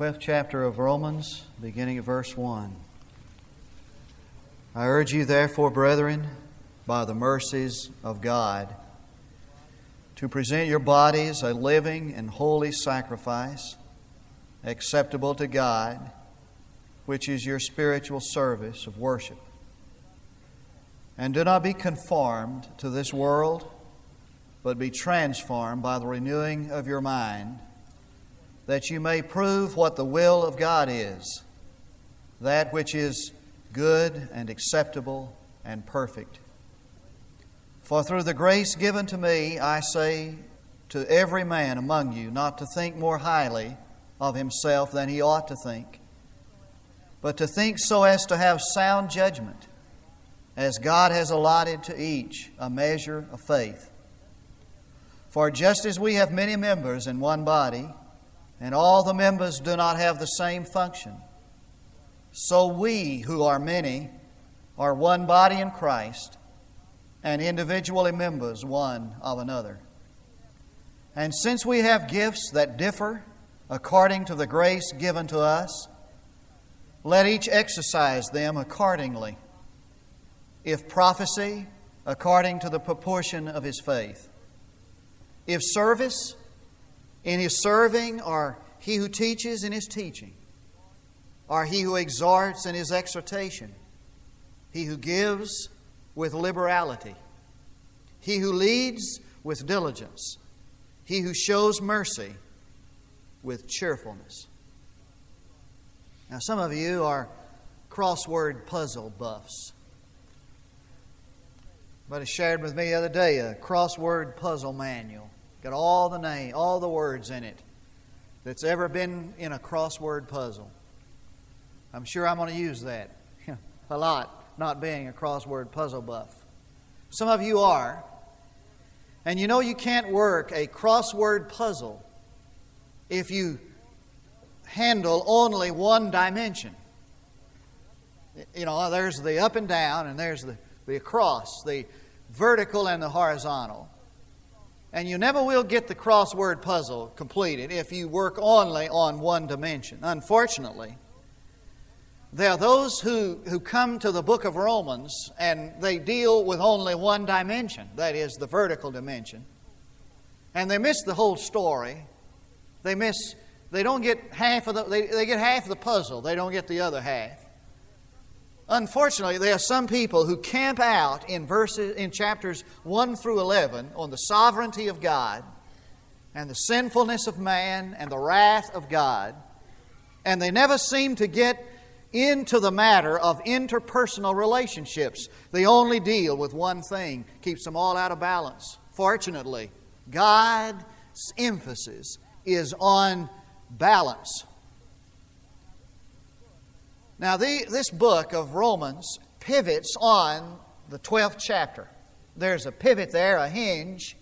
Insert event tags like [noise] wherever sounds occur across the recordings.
12th chapter of Romans, beginning at verse 1. I urge you, therefore, brethren, by the mercies of God, to present your bodies a living and holy sacrifice, acceptable to God, which is your spiritual service of worship. And do not be conformed to this world, but be transformed by the renewing of your mind that you may prove what the will of God is, that which is good and acceptable and perfect. For through the grace given to me, I say to every man among you not to think more highly of himself than he ought to think, but to think so as to have sound judgment, as God has allotted to each a measure of faith. For just as we have many members in one body, and all the members do not have the same function. So we, who are many, are one body in Christ, and individually members one of another. And since we have gifts that differ according to the grace given to us, let each exercise them accordingly. If prophecy, according to the proportion of his faith. If service, in his serving, or he who teaches in his teaching, or he who exhorts in his exhortation, he who gives with liberality, he who leads with diligence, he who shows mercy with cheerfulness. Now, some of you are crossword puzzle buffs. But shared with me the other day a crossword puzzle manual. Got all the name, all the words in it that's ever been in a crossword puzzle. I'm sure I'm going to use that [laughs] a lot, not being a crossword puzzle buff. Some of you are. And you know you can't work a crossword puzzle if you handle only one dimension. You know, there's the up and down, and there's the, the across, the vertical and the horizontal. And you never will get the crossword puzzle completed if you work only on one dimension. Unfortunately, there are those who, who come to the book of Romans and they deal with only one dimension, that is, the vertical dimension. And they miss the whole story. They miss, they don't get half of the, they, they get half of the puzzle, they don't get the other half. Unfortunately, there are some people who camp out in verses in chapters 1 through 11 on the sovereignty of God and the sinfulness of man and the wrath of God, and they never seem to get into the matter of interpersonal relationships. They only deal with one thing, keeps them all out of balance. Fortunately, God's emphasis is on balance. Now, the, this book of Romans pivots on the 12th chapter. There's a pivot there, a hinge,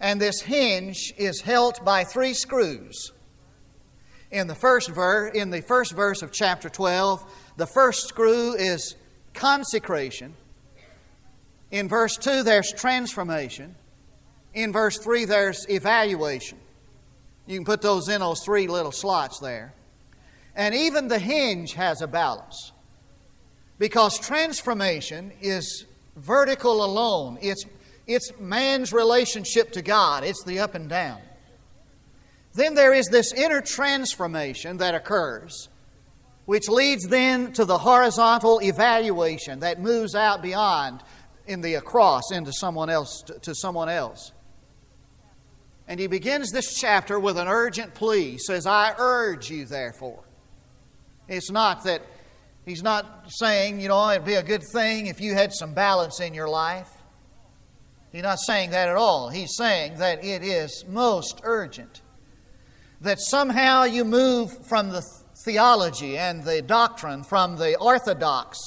and this hinge is held by three screws. In the first verse, in the first verse of chapter 12, the first screw is consecration. In verse 2, there's transformation. In verse 3, there's evaluation. You can put those in those three little slots there. And even the hinge has a balance. Because transformation is vertical alone, it's, it's man's relationship to God, it's the up and down. Then there is this inner transformation that occurs, which leads then to the horizontal evaluation that moves out beyond in the across into someone else to someone else. And he begins this chapter with an urgent plea. Says, I urge you, therefore. It's not that he's not saying, you know, it'd be a good thing if you had some balance in your life. He's not saying that at all. He's saying that it is most urgent. That somehow you move from the theology and the doctrine, from the orthodox,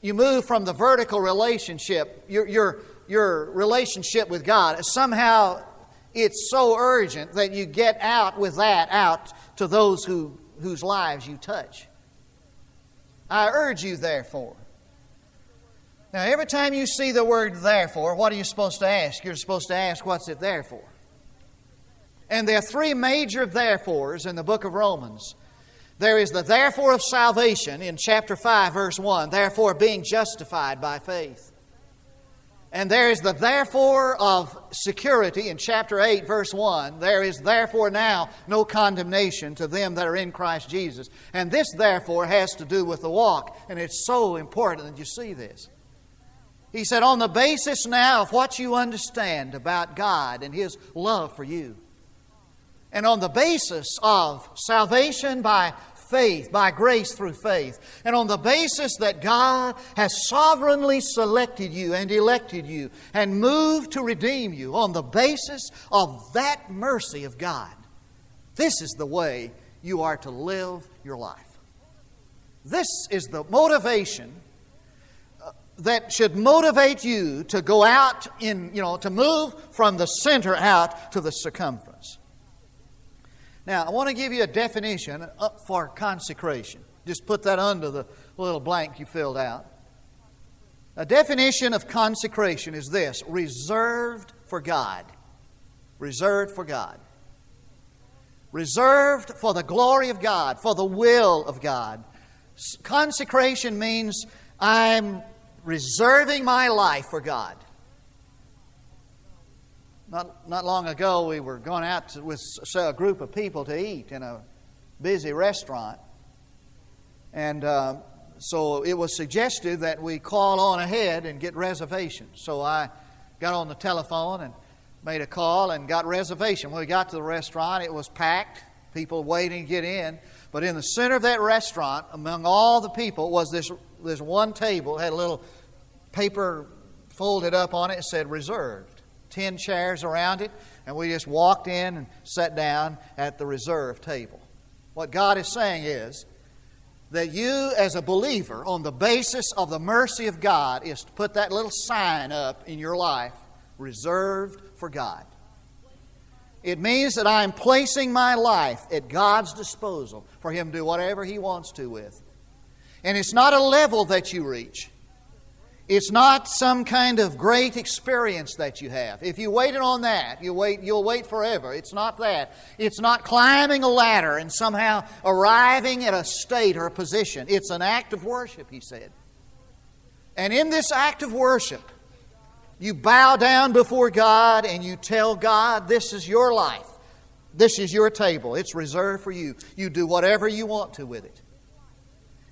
you move from the vertical relationship, your, your, your relationship with God. Somehow it's so urgent that you get out with that out to those who whose lives you touch. I urge you, therefore. Now, every time you see the word therefore, what are you supposed to ask? You're supposed to ask, what's it there for? And there are three major therefores in the book of Romans. There is the therefore of salvation in chapter 5, verse 1, therefore being justified by faith. And there is the therefore of security in chapter 8, verse 1. There is therefore now no condemnation to them that are in Christ Jesus. And this therefore has to do with the walk. And it's so important that you see this. He said, on the basis now of what you understand about God and His love for you, and on the basis of salvation by faith, by grace through faith, and on the basis that God has sovereignly selected you and elected you and moved to redeem you, on the basis of that mercy of God, this is the way you are to live your life. This is the motivation uh, that should motivate you to go out in, you know, to move from the center out to the circumference. Now, I want to give you a definition for consecration. Just put that under the little blank you filled out. A definition of consecration is this reserved for God. Reserved for God. Reserved for the glory of God, for the will of God. Consecration means I'm reserving my life for God. Not, not long ago, we were going out to, with a group of people to eat in a busy restaurant. And uh, so it was suggested that we call on ahead and get reservations. So I got on the telephone and made a call and got reservation. When we got to the restaurant, it was packed, people waiting to get in. But in the center of that restaurant, among all the people, was this, this one table, had a little paper folded up on it, it said reserved. 10 chairs around it, and we just walked in and sat down at the reserve table. What God is saying is that you, as a believer, on the basis of the mercy of God, is to put that little sign up in your life reserved for God. It means that I am placing my life at God's disposal for Him to do whatever He wants to with. And it's not a level that you reach. It's not some kind of great experience that you have. If you waited on that, you wait, you'll wait forever. It's not that. It's not climbing a ladder and somehow arriving at a state or a position. It's an act of worship, he said. And in this act of worship, you bow down before God and you tell God, This is your life. This is your table. It's reserved for you. You do whatever you want to with it.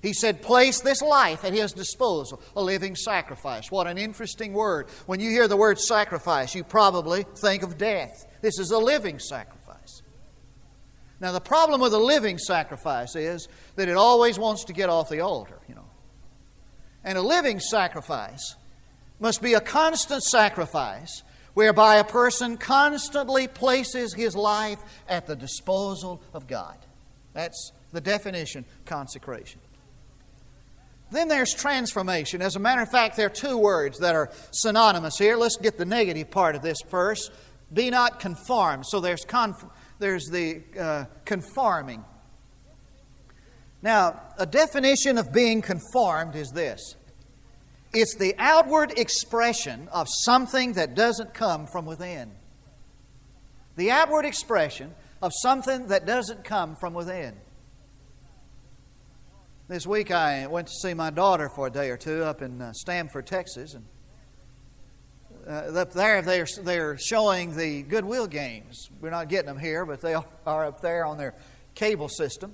He said, Place this life at His disposal, a living sacrifice. What an interesting word. When you hear the word sacrifice, you probably think of death. This is a living sacrifice. Now, the problem with a living sacrifice is that it always wants to get off the altar, you know. And a living sacrifice must be a constant sacrifice whereby a person constantly places his life at the disposal of God. That's the definition consecration. Then there's transformation. As a matter of fact, there are two words that are synonymous here. Let's get the negative part of this first. Be not conformed. So there's, conf- there's the uh, conforming. Now, a definition of being conformed is this it's the outward expression of something that doesn't come from within. The outward expression of something that doesn't come from within. This week I went to see my daughter for a day or two up in uh, Stamford, Texas, and uh, up there they're, they're showing the Goodwill games. We're not getting them here, but they [laughs] are up there on their cable system.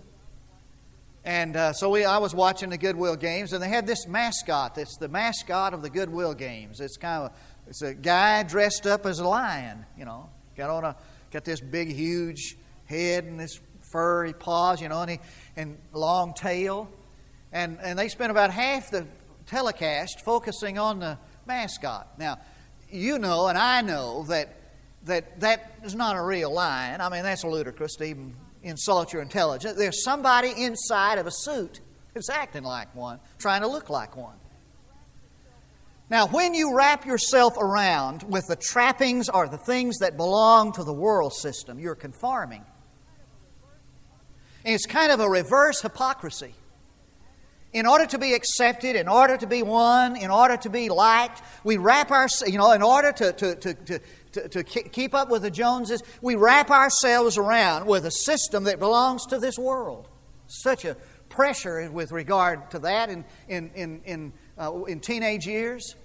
And uh, so we, I was watching the Goodwill games, and they had this mascot. It's the mascot of the Goodwill games. It's kind of a, it's a guy dressed up as a lion. You know, got on a got this big, huge head and this furry paws. You know, and he, and long tail. And, and they spent about half the telecast focusing on the mascot. Now, you know, and I know that that that is not a real lion. I mean, that's ludicrous to even insult your intelligence. There's somebody inside of a suit who's acting like one, trying to look like one. Now, when you wrap yourself around with the trappings or the things that belong to the world system, you're conforming. And it's kind of a reverse hypocrisy in order to be accepted, in order to be one, in order to be liked, we wrap our, you know, in order to, to, to, to, to, to keep up with the Joneses, we wrap ourselves around with a system that belongs to this world. such a pressure with regard to that in, in, in, in, uh, in teenage years.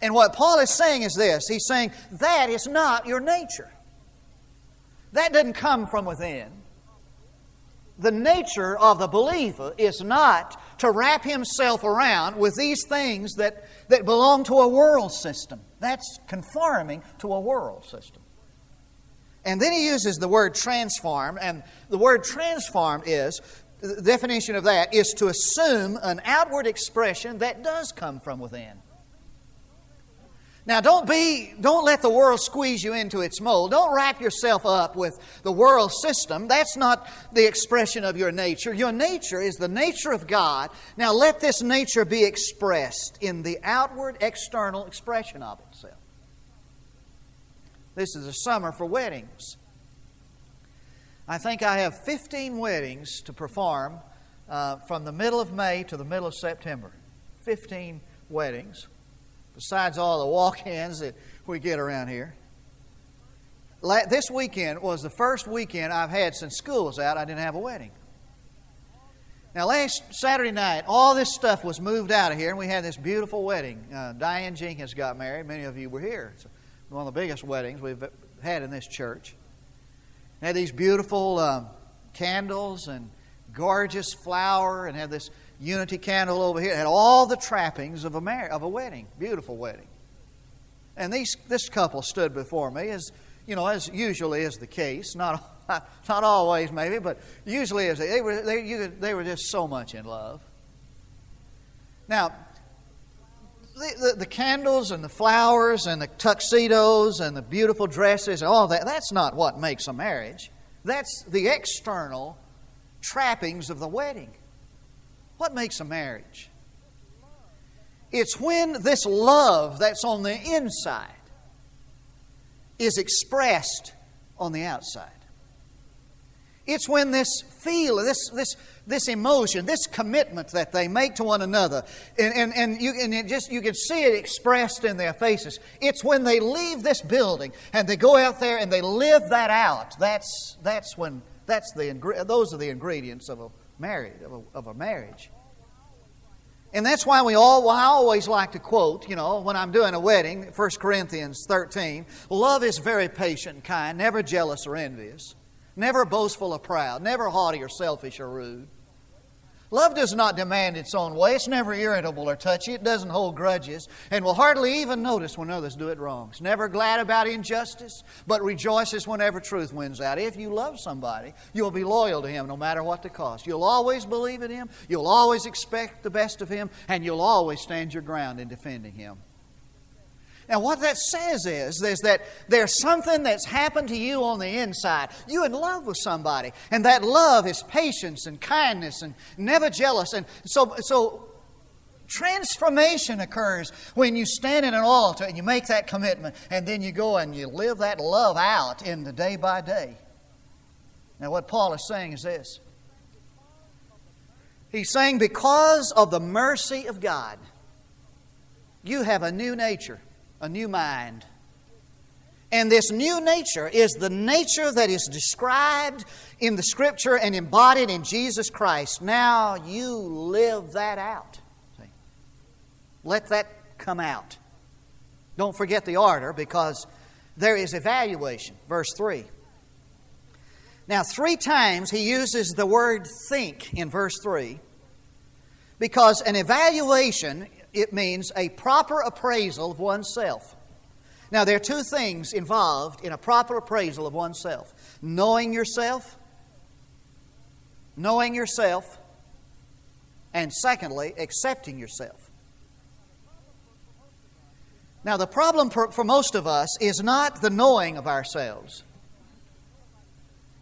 And what Paul is saying is this He's saying that is not your nature. That doesn't come from within. The nature of the believer is not to wrap himself around with these things that, that belong to a world system. That's conforming to a world system. And then he uses the word transform, and the word transform is the definition of that is to assume an outward expression that does come from within. Now, don't be, don't let the world squeeze you into its mold. Don't wrap yourself up with the world system. That's not the expression of your nature. Your nature is the nature of God. Now, let this nature be expressed in the outward, external expression of itself. This is a summer for weddings. I think I have 15 weddings to perform uh, from the middle of May to the middle of September. 15 weddings besides all the walk ins that we get around here. This weekend was the first weekend I've had since school was out, I didn't have a wedding. Now, last Saturday night, all this stuff was moved out of here, and we had this beautiful wedding. Uh, Diane Jenkins got married. Many of you were here. It's one of the biggest weddings we've had in this church. Had these beautiful um, candles and gorgeous flower, and had this unity candle over here. It had all the trappings of a, mar- of a wedding, beautiful wedding. And these, this couple stood before me, as you know, as usually is the case. Not, [laughs] not always, maybe, but usually as they, they were, they, you, they were just so much in love. Now, the, the, the, candles and the flowers and the tuxedos and the beautiful dresses and all that, that's not what makes a marriage. That's the external trappings of the wedding. What makes a marriage? It's when this love that's on the inside is expressed on the outside. It's when this feel, this, this, this emotion, this commitment that they make to one another, and, and, and, you, and it just, you can see it expressed in their faces. It's when they leave this building and they go out there and they live that out. That's, that's when, that's the, those are the ingredients of a married, of a, of a marriage. And that's why we all, I always like to quote, you know, when I'm doing a wedding, 1 Corinthians 13 love is very patient kind, never jealous or envious, never boastful or proud, never haughty or selfish or rude. Love does not demand its own way. It's never irritable or touchy. It doesn't hold grudges and will hardly even notice when others do it wrong. It's never glad about injustice, but rejoices whenever truth wins out. If you love somebody, you'll be loyal to him no matter what the cost. You'll always believe in him, you'll always expect the best of him, and you'll always stand your ground in defending him. Now, what that says is, is that there's something that's happened to you on the inside. You're in love with somebody, and that love is patience and kindness and never jealous. And so, so transformation occurs when you stand in an altar and you make that commitment, and then you go and you live that love out in the day by day. Now, what Paul is saying is this. He's saying, because of the mercy of God, you have a new nature a new mind. And this new nature is the nature that is described in the Scripture and embodied in Jesus Christ. Now you live that out. See? Let that come out. Don't forget the order because there is evaluation. Verse 3. Now, three times he uses the word think in verse 3 because an evaluation it means a proper appraisal of oneself. Now, there are two things involved in a proper appraisal of oneself knowing yourself, knowing yourself, and secondly, accepting yourself. Now, the problem for, for most of us is not the knowing of ourselves.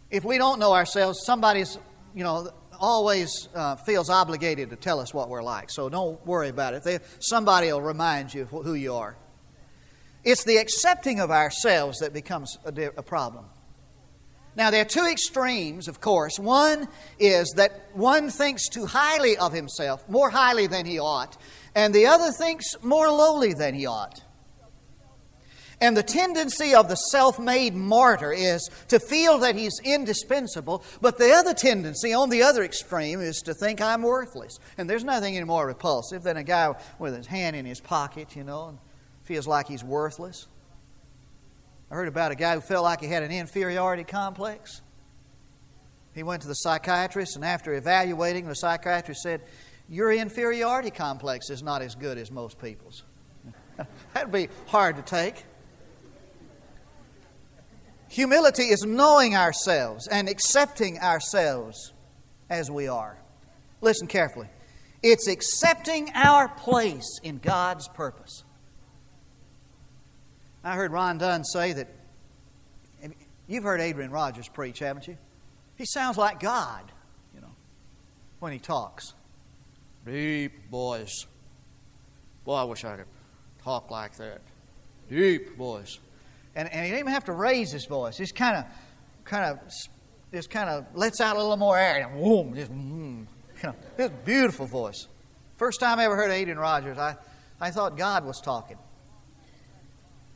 If we don't know ourselves, somebody's, you know, always uh, feels obligated to tell us what we're like, so don't worry about it. Somebody will remind you who you are. It's the accepting of ourselves that becomes a, a problem. Now, there are two extremes, of course. One is that one thinks too highly of himself, more highly than he ought, and the other thinks more lowly than he ought. And the tendency of the self made martyr is to feel that he's indispensable, but the other tendency on the other extreme is to think I'm worthless. And there's nothing any more repulsive than a guy with his hand in his pocket, you know, and feels like he's worthless. I heard about a guy who felt like he had an inferiority complex. He went to the psychiatrist, and after evaluating, the psychiatrist said, Your inferiority complex is not as good as most people's. [laughs] That'd be hard to take. Humility is knowing ourselves and accepting ourselves as we are. Listen carefully. It's accepting our place in God's purpose. I heard Ron Dunn say that you've heard Adrian Rogers preach, haven't you? He sounds like God, you know, when he talks. Deep voice. Boy, I wish I could talk like that. Deep voice and, and he didn't even have to raise his voice. Just kind of, kind of, just kind of lets out a little more air, and boom, just, mm, you know, this beautiful voice. First time I ever heard Adrian Rogers, I, I thought God was talking.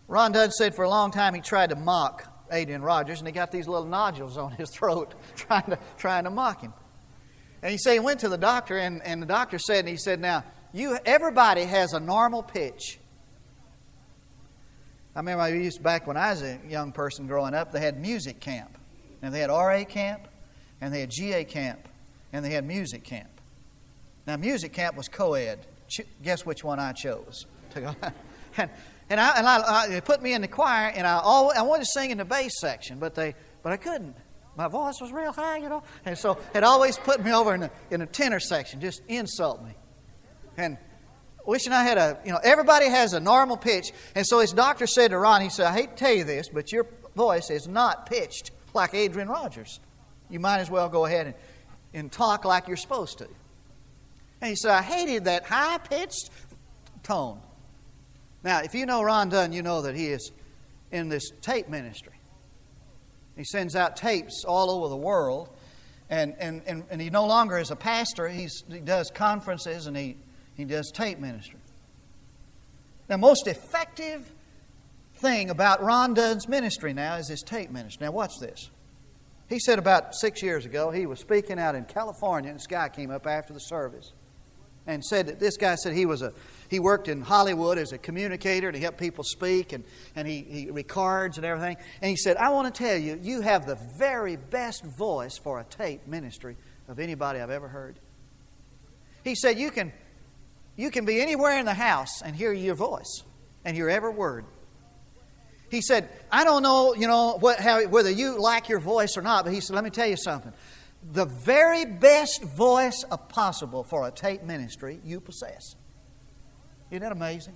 Ron Dunn said for a long time he tried to mock Adrian Rogers, and he got these little nodules on his [laughs] throat trying to, trying to mock him. And he said he went to the doctor, and, and the doctor said, and he said, now, you, everybody has a normal pitch. I remember I used back when I was a young person growing up, they had music camp. And they had RA camp, and they had GA camp, and they had music camp. Now, music camp was co ed. Guess which one I chose [laughs] and and, I, and I, I, they put me in the choir, and I, always, I wanted to sing in the bass section, but, they, but I couldn't. My voice was real high, you know. And so it always put me over in the, in the tenor section, just insult me. And wishing I had a, you know, everybody has a normal pitch. And so his doctor said to Ron, he said, I hate to tell you this, but your voice is not pitched like Adrian Rogers. You might as well go ahead and, and talk like you're supposed to. And he said, I hated that high pitched tone. Now, if you know Ron Dunn, you know that he is in this tape ministry. He sends out tapes all over the world. And, and, and, and he no longer is a pastor, He's, he does conferences and he he does tape ministry. The most effective thing about Ron Dunn's ministry now is his tape ministry. Now, watch this. He said about six years ago, he was speaking out in California, and this guy came up after the service and said that this guy said he was a he worked in Hollywood as a communicator to help people speak and, and he, he records and everything. And he said, I want to tell you, you have the very best voice for a tape ministry of anybody I've ever heard. He said, You can you can be anywhere in the house and hear your voice and hear every word. He said, I don't know, you know, what, how, whether you like your voice or not, but he said, let me tell you something. The very best voice possible for a tape ministry you possess. Isn't that amazing?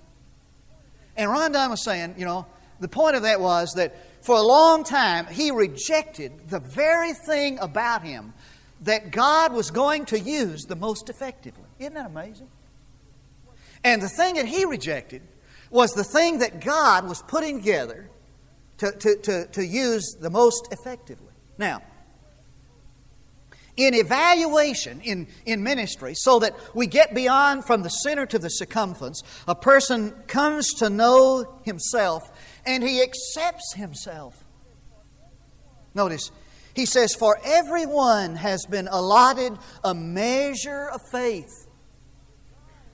And Ron Dunn was saying, you know, the point of that was that for a long time he rejected the very thing about him that God was going to use the most effectively. Isn't that amazing? And the thing that he rejected was the thing that God was putting together to, to, to, to use the most effectively. Now, in evaluation in, in ministry, so that we get beyond from the center to the circumference, a person comes to know himself and he accepts himself. Notice, he says, For everyone has been allotted a measure of faith.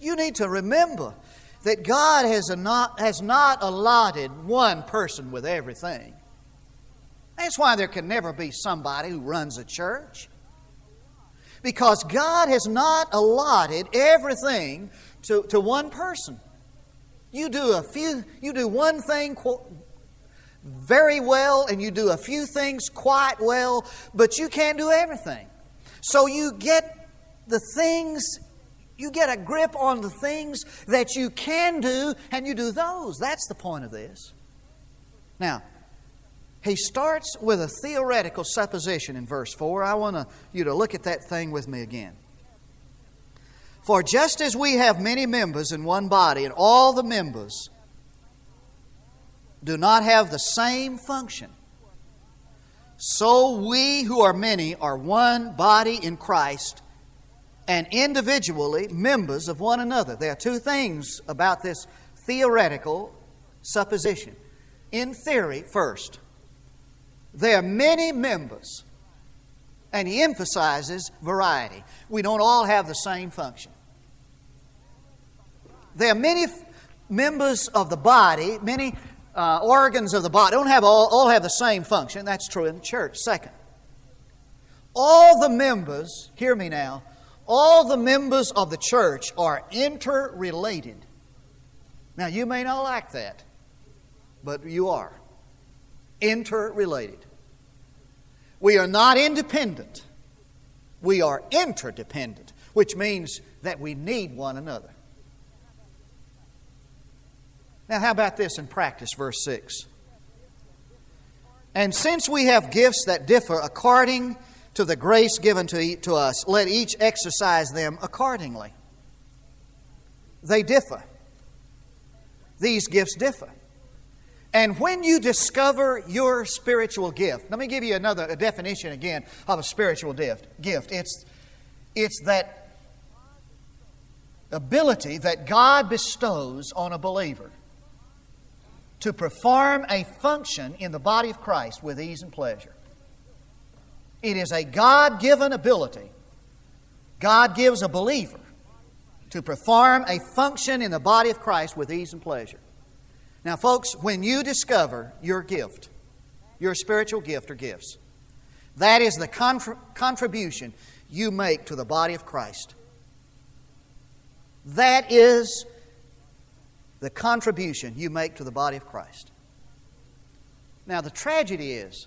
You need to remember that God has not, has not allotted one person with everything. That's why there can never be somebody who runs a church. Because God has not allotted everything to, to one person. You do a few, you do one thing very well, and you do a few things quite well, but you can't do everything. So you get the things you get a grip on the things that you can do, and you do those. That's the point of this. Now, he starts with a theoretical supposition in verse 4. I want you to look at that thing with me again. For just as we have many members in one body, and all the members do not have the same function, so we who are many are one body in Christ and individually members of one another. There are two things about this theoretical supposition. in theory, first, there are many members, and he emphasizes variety. We don't all have the same function. There are many f- members of the body, many uh, organs of the body, don't have all, all have the same function. That's true in the church. Second, all the members, hear me now, all the members of the church are interrelated. Now, you may not like that, but you are interrelated. We are not independent, we are interdependent, which means that we need one another. Now, how about this in practice, verse 6? And since we have gifts that differ according to the grace given to, to us, let each exercise them accordingly. They differ. These gifts differ. And when you discover your spiritual gift, let me give you another definition again of a spiritual gift. Gift. It's, it's that ability that God bestows on a believer to perform a function in the body of Christ with ease and pleasure. It is a God given ability. God gives a believer to perform a function in the body of Christ with ease and pleasure. Now, folks, when you discover your gift, your spiritual gift or gifts, that is the contribution you make to the body of Christ. That is the contribution you make to the body of Christ. Now, the tragedy is,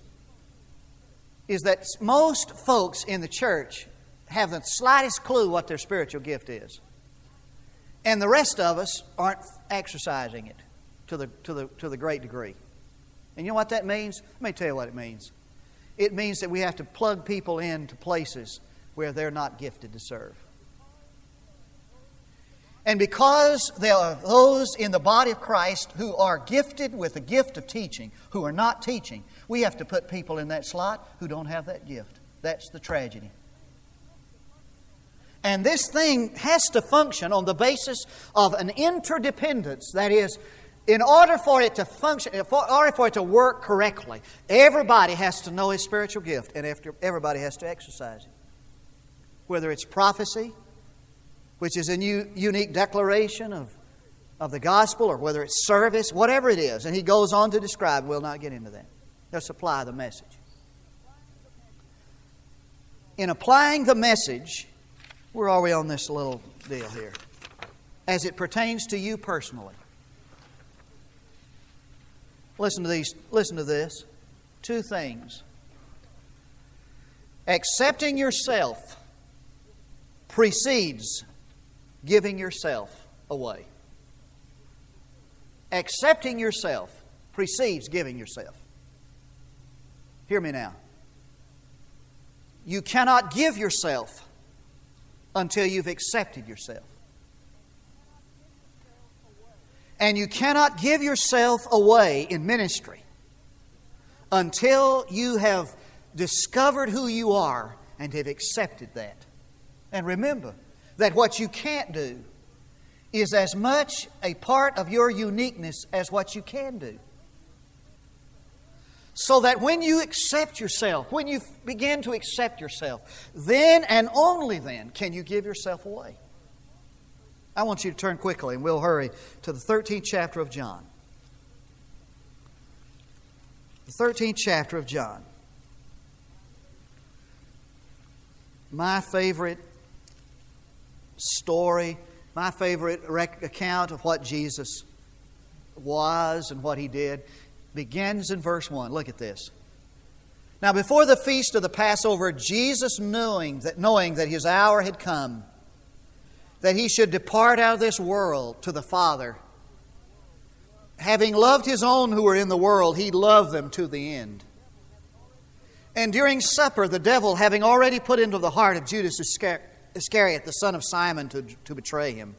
is that most folks in the church have the slightest clue what their spiritual gift is. And the rest of us aren't exercising it to the, to the, to the great degree. And you know what that means? Let me tell you what it means. It means that we have to plug people into places where they're not gifted to serve. And because there are those in the body of Christ who are gifted with the gift of teaching, who are not teaching, we have to put people in that slot who don't have that gift. That's the tragedy. And this thing has to function on the basis of an interdependence. That is, in order for it to function, in order for it to work correctly, everybody has to know his spiritual gift, and everybody has to exercise it. Whether it's prophecy, which is a new, unique declaration of, of the gospel, or whether it's service, whatever it is. And he goes on to describe, we'll not get into that. They'll supply the message. In applying the message, where are we on this little deal here? As it pertains to you personally. Listen to these, listen to this. Two things. Accepting yourself precedes giving yourself away. Accepting yourself precedes giving yourself. Hear me now. You cannot give yourself until you've accepted yourself. And you cannot give yourself away in ministry until you have discovered who you are and have accepted that. And remember, that what you can't do is as much a part of your uniqueness as what you can do. So that when you accept yourself, when you begin to accept yourself, then and only then can you give yourself away. I want you to turn quickly, and we'll hurry to the 13th chapter of John. The 13th chapter of John. My favorite story, my favorite rec- account of what Jesus was and what he did, begins in verse 1. Look at this. Now, before the feast of the Passover, Jesus, knowing that, knowing that his hour had come, that he should depart out of this world to the Father, having loved his own who were in the world, he loved them to the end. And during supper, the devil, having already put into the heart of Judas Iscariot, Iscariot, the son of Simon, to, to betray him.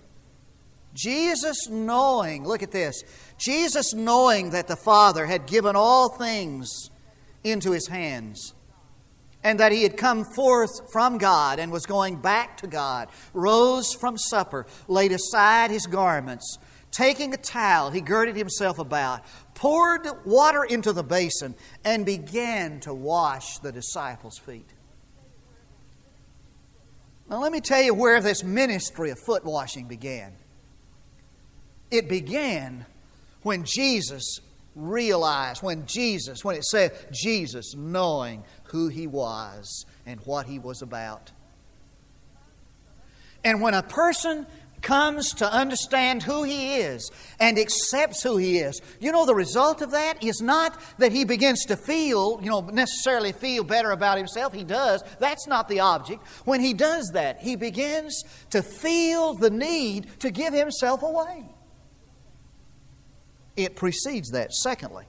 Jesus knowing, look at this, Jesus knowing that the Father had given all things into his hands and that he had come forth from God and was going back to God, rose from supper, laid aside his garments, taking a towel, he girded himself about, poured water into the basin, and began to wash the disciples' feet. Now, let me tell you where this ministry of foot washing began. It began when Jesus realized, when Jesus, when it said Jesus knowing who he was and what he was about. And when a person comes to understand who he is and accepts who he is, you know, the result of that is not that he begins to feel, you know, necessarily feel better about himself. He does. That's not the object. When he does that, he begins to feel the need to give himself away. It precedes that. Secondly,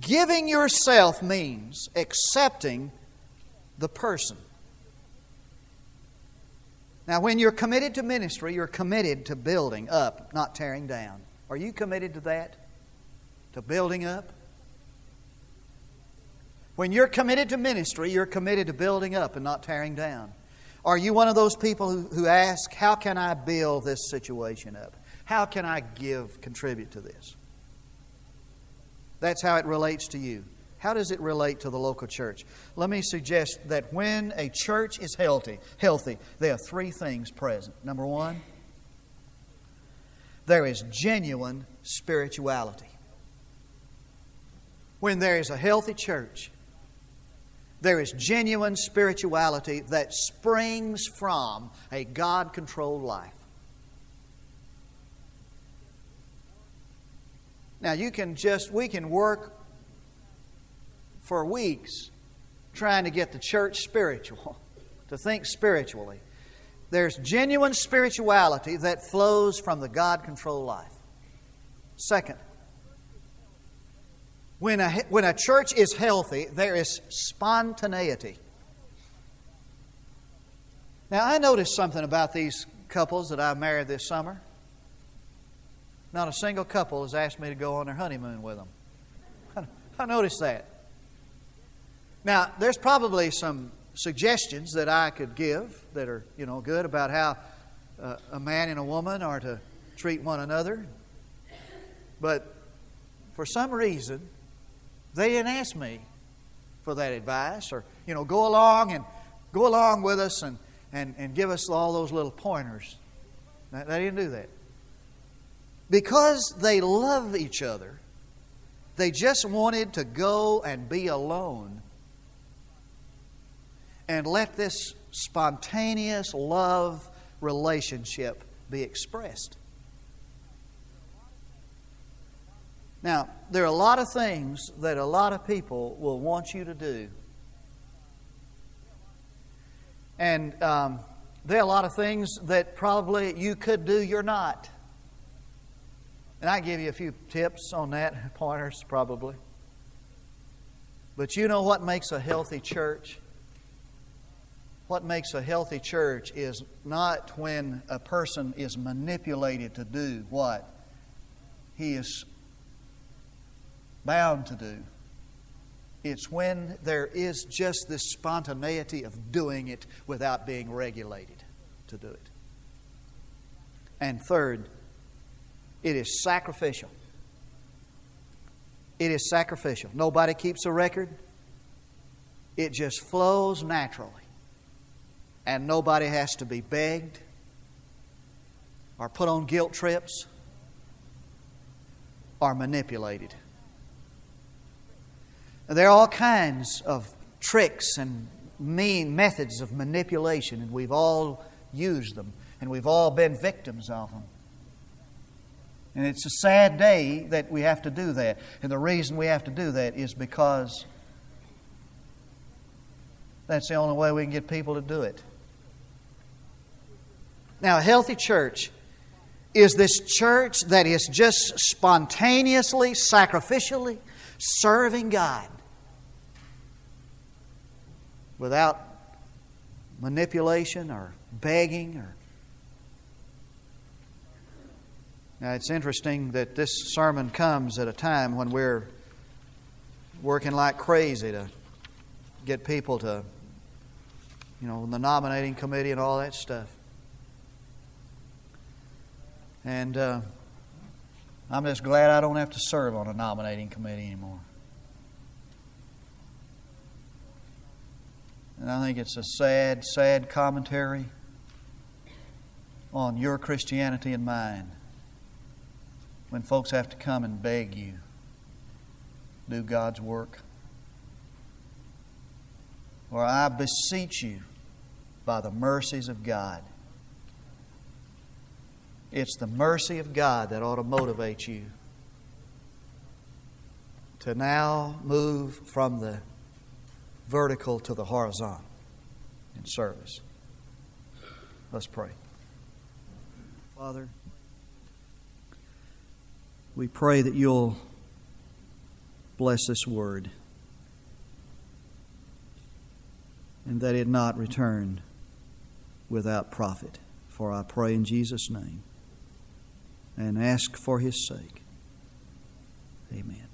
giving yourself means accepting the person. Now, when you're committed to ministry, you're committed to building up, not tearing down. Are you committed to that? To building up? When you're committed to ministry, you're committed to building up and not tearing down. Are you one of those people who, who ask, How can I build this situation up? How can I give, contribute to this? That's how it relates to you. How does it relate to the local church? Let me suggest that when a church is healthy, healthy, there are three things present. Number one, there is genuine spirituality. When there is a healthy church, there is genuine spirituality that springs from a God controlled life. Now, you can just, we can work for weeks trying to get the church spiritual, [laughs] to think spiritually. There's genuine spirituality that flows from the God controlled life. Second, when a, when a church is healthy, there is spontaneity. Now, I noticed something about these couples that I married this summer. Not a single couple has asked me to go on their honeymoon with them. [laughs] I noticed that. Now, there's probably some suggestions that I could give that are, you know, good about how uh, a man and a woman are to treat one another. But for some reason, they didn't ask me for that advice or, you know, go along and go along with us and, and, and give us all those little pointers. They didn't do that. Because they love each other, they just wanted to go and be alone and let this spontaneous love relationship be expressed. Now, there are a lot of things that a lot of people will want you to do. And um, there are a lot of things that probably you could do, you're not. And I give you a few tips on that, [laughs] pointers probably. But you know what makes a healthy church? What makes a healthy church is not when a person is manipulated to do what he is bound to do. It's when there is just this spontaneity of doing it without being regulated to do it. And third, it is sacrificial. It is sacrificial. Nobody keeps a record, it just flows naturally and nobody has to be begged or put on guilt trips or manipulated. There are all kinds of tricks and mean methods of manipulation, and we've all used them, and we've all been victims of them. And it's a sad day that we have to do that. And the reason we have to do that is because that's the only way we can get people to do it. Now, a healthy church is this church that is just spontaneously, sacrificially serving God without manipulation or begging or Now it's interesting that this sermon comes at a time when we're working like crazy to get people to you know, the nominating committee and all that stuff. And uh, I'm just glad I don't have to serve on a nominating committee anymore. And I think it's a sad, sad commentary on your Christianity and mine when folks have to come and beg you do God's work. Or I beseech you by the mercies of God. It's the mercy of God that ought to motivate you to now move from the vertical to the horizontal in service. Let's pray. Father, we pray that you'll bless this word and that it not return without profit. For I pray in Jesus' name and ask for his sake. Amen.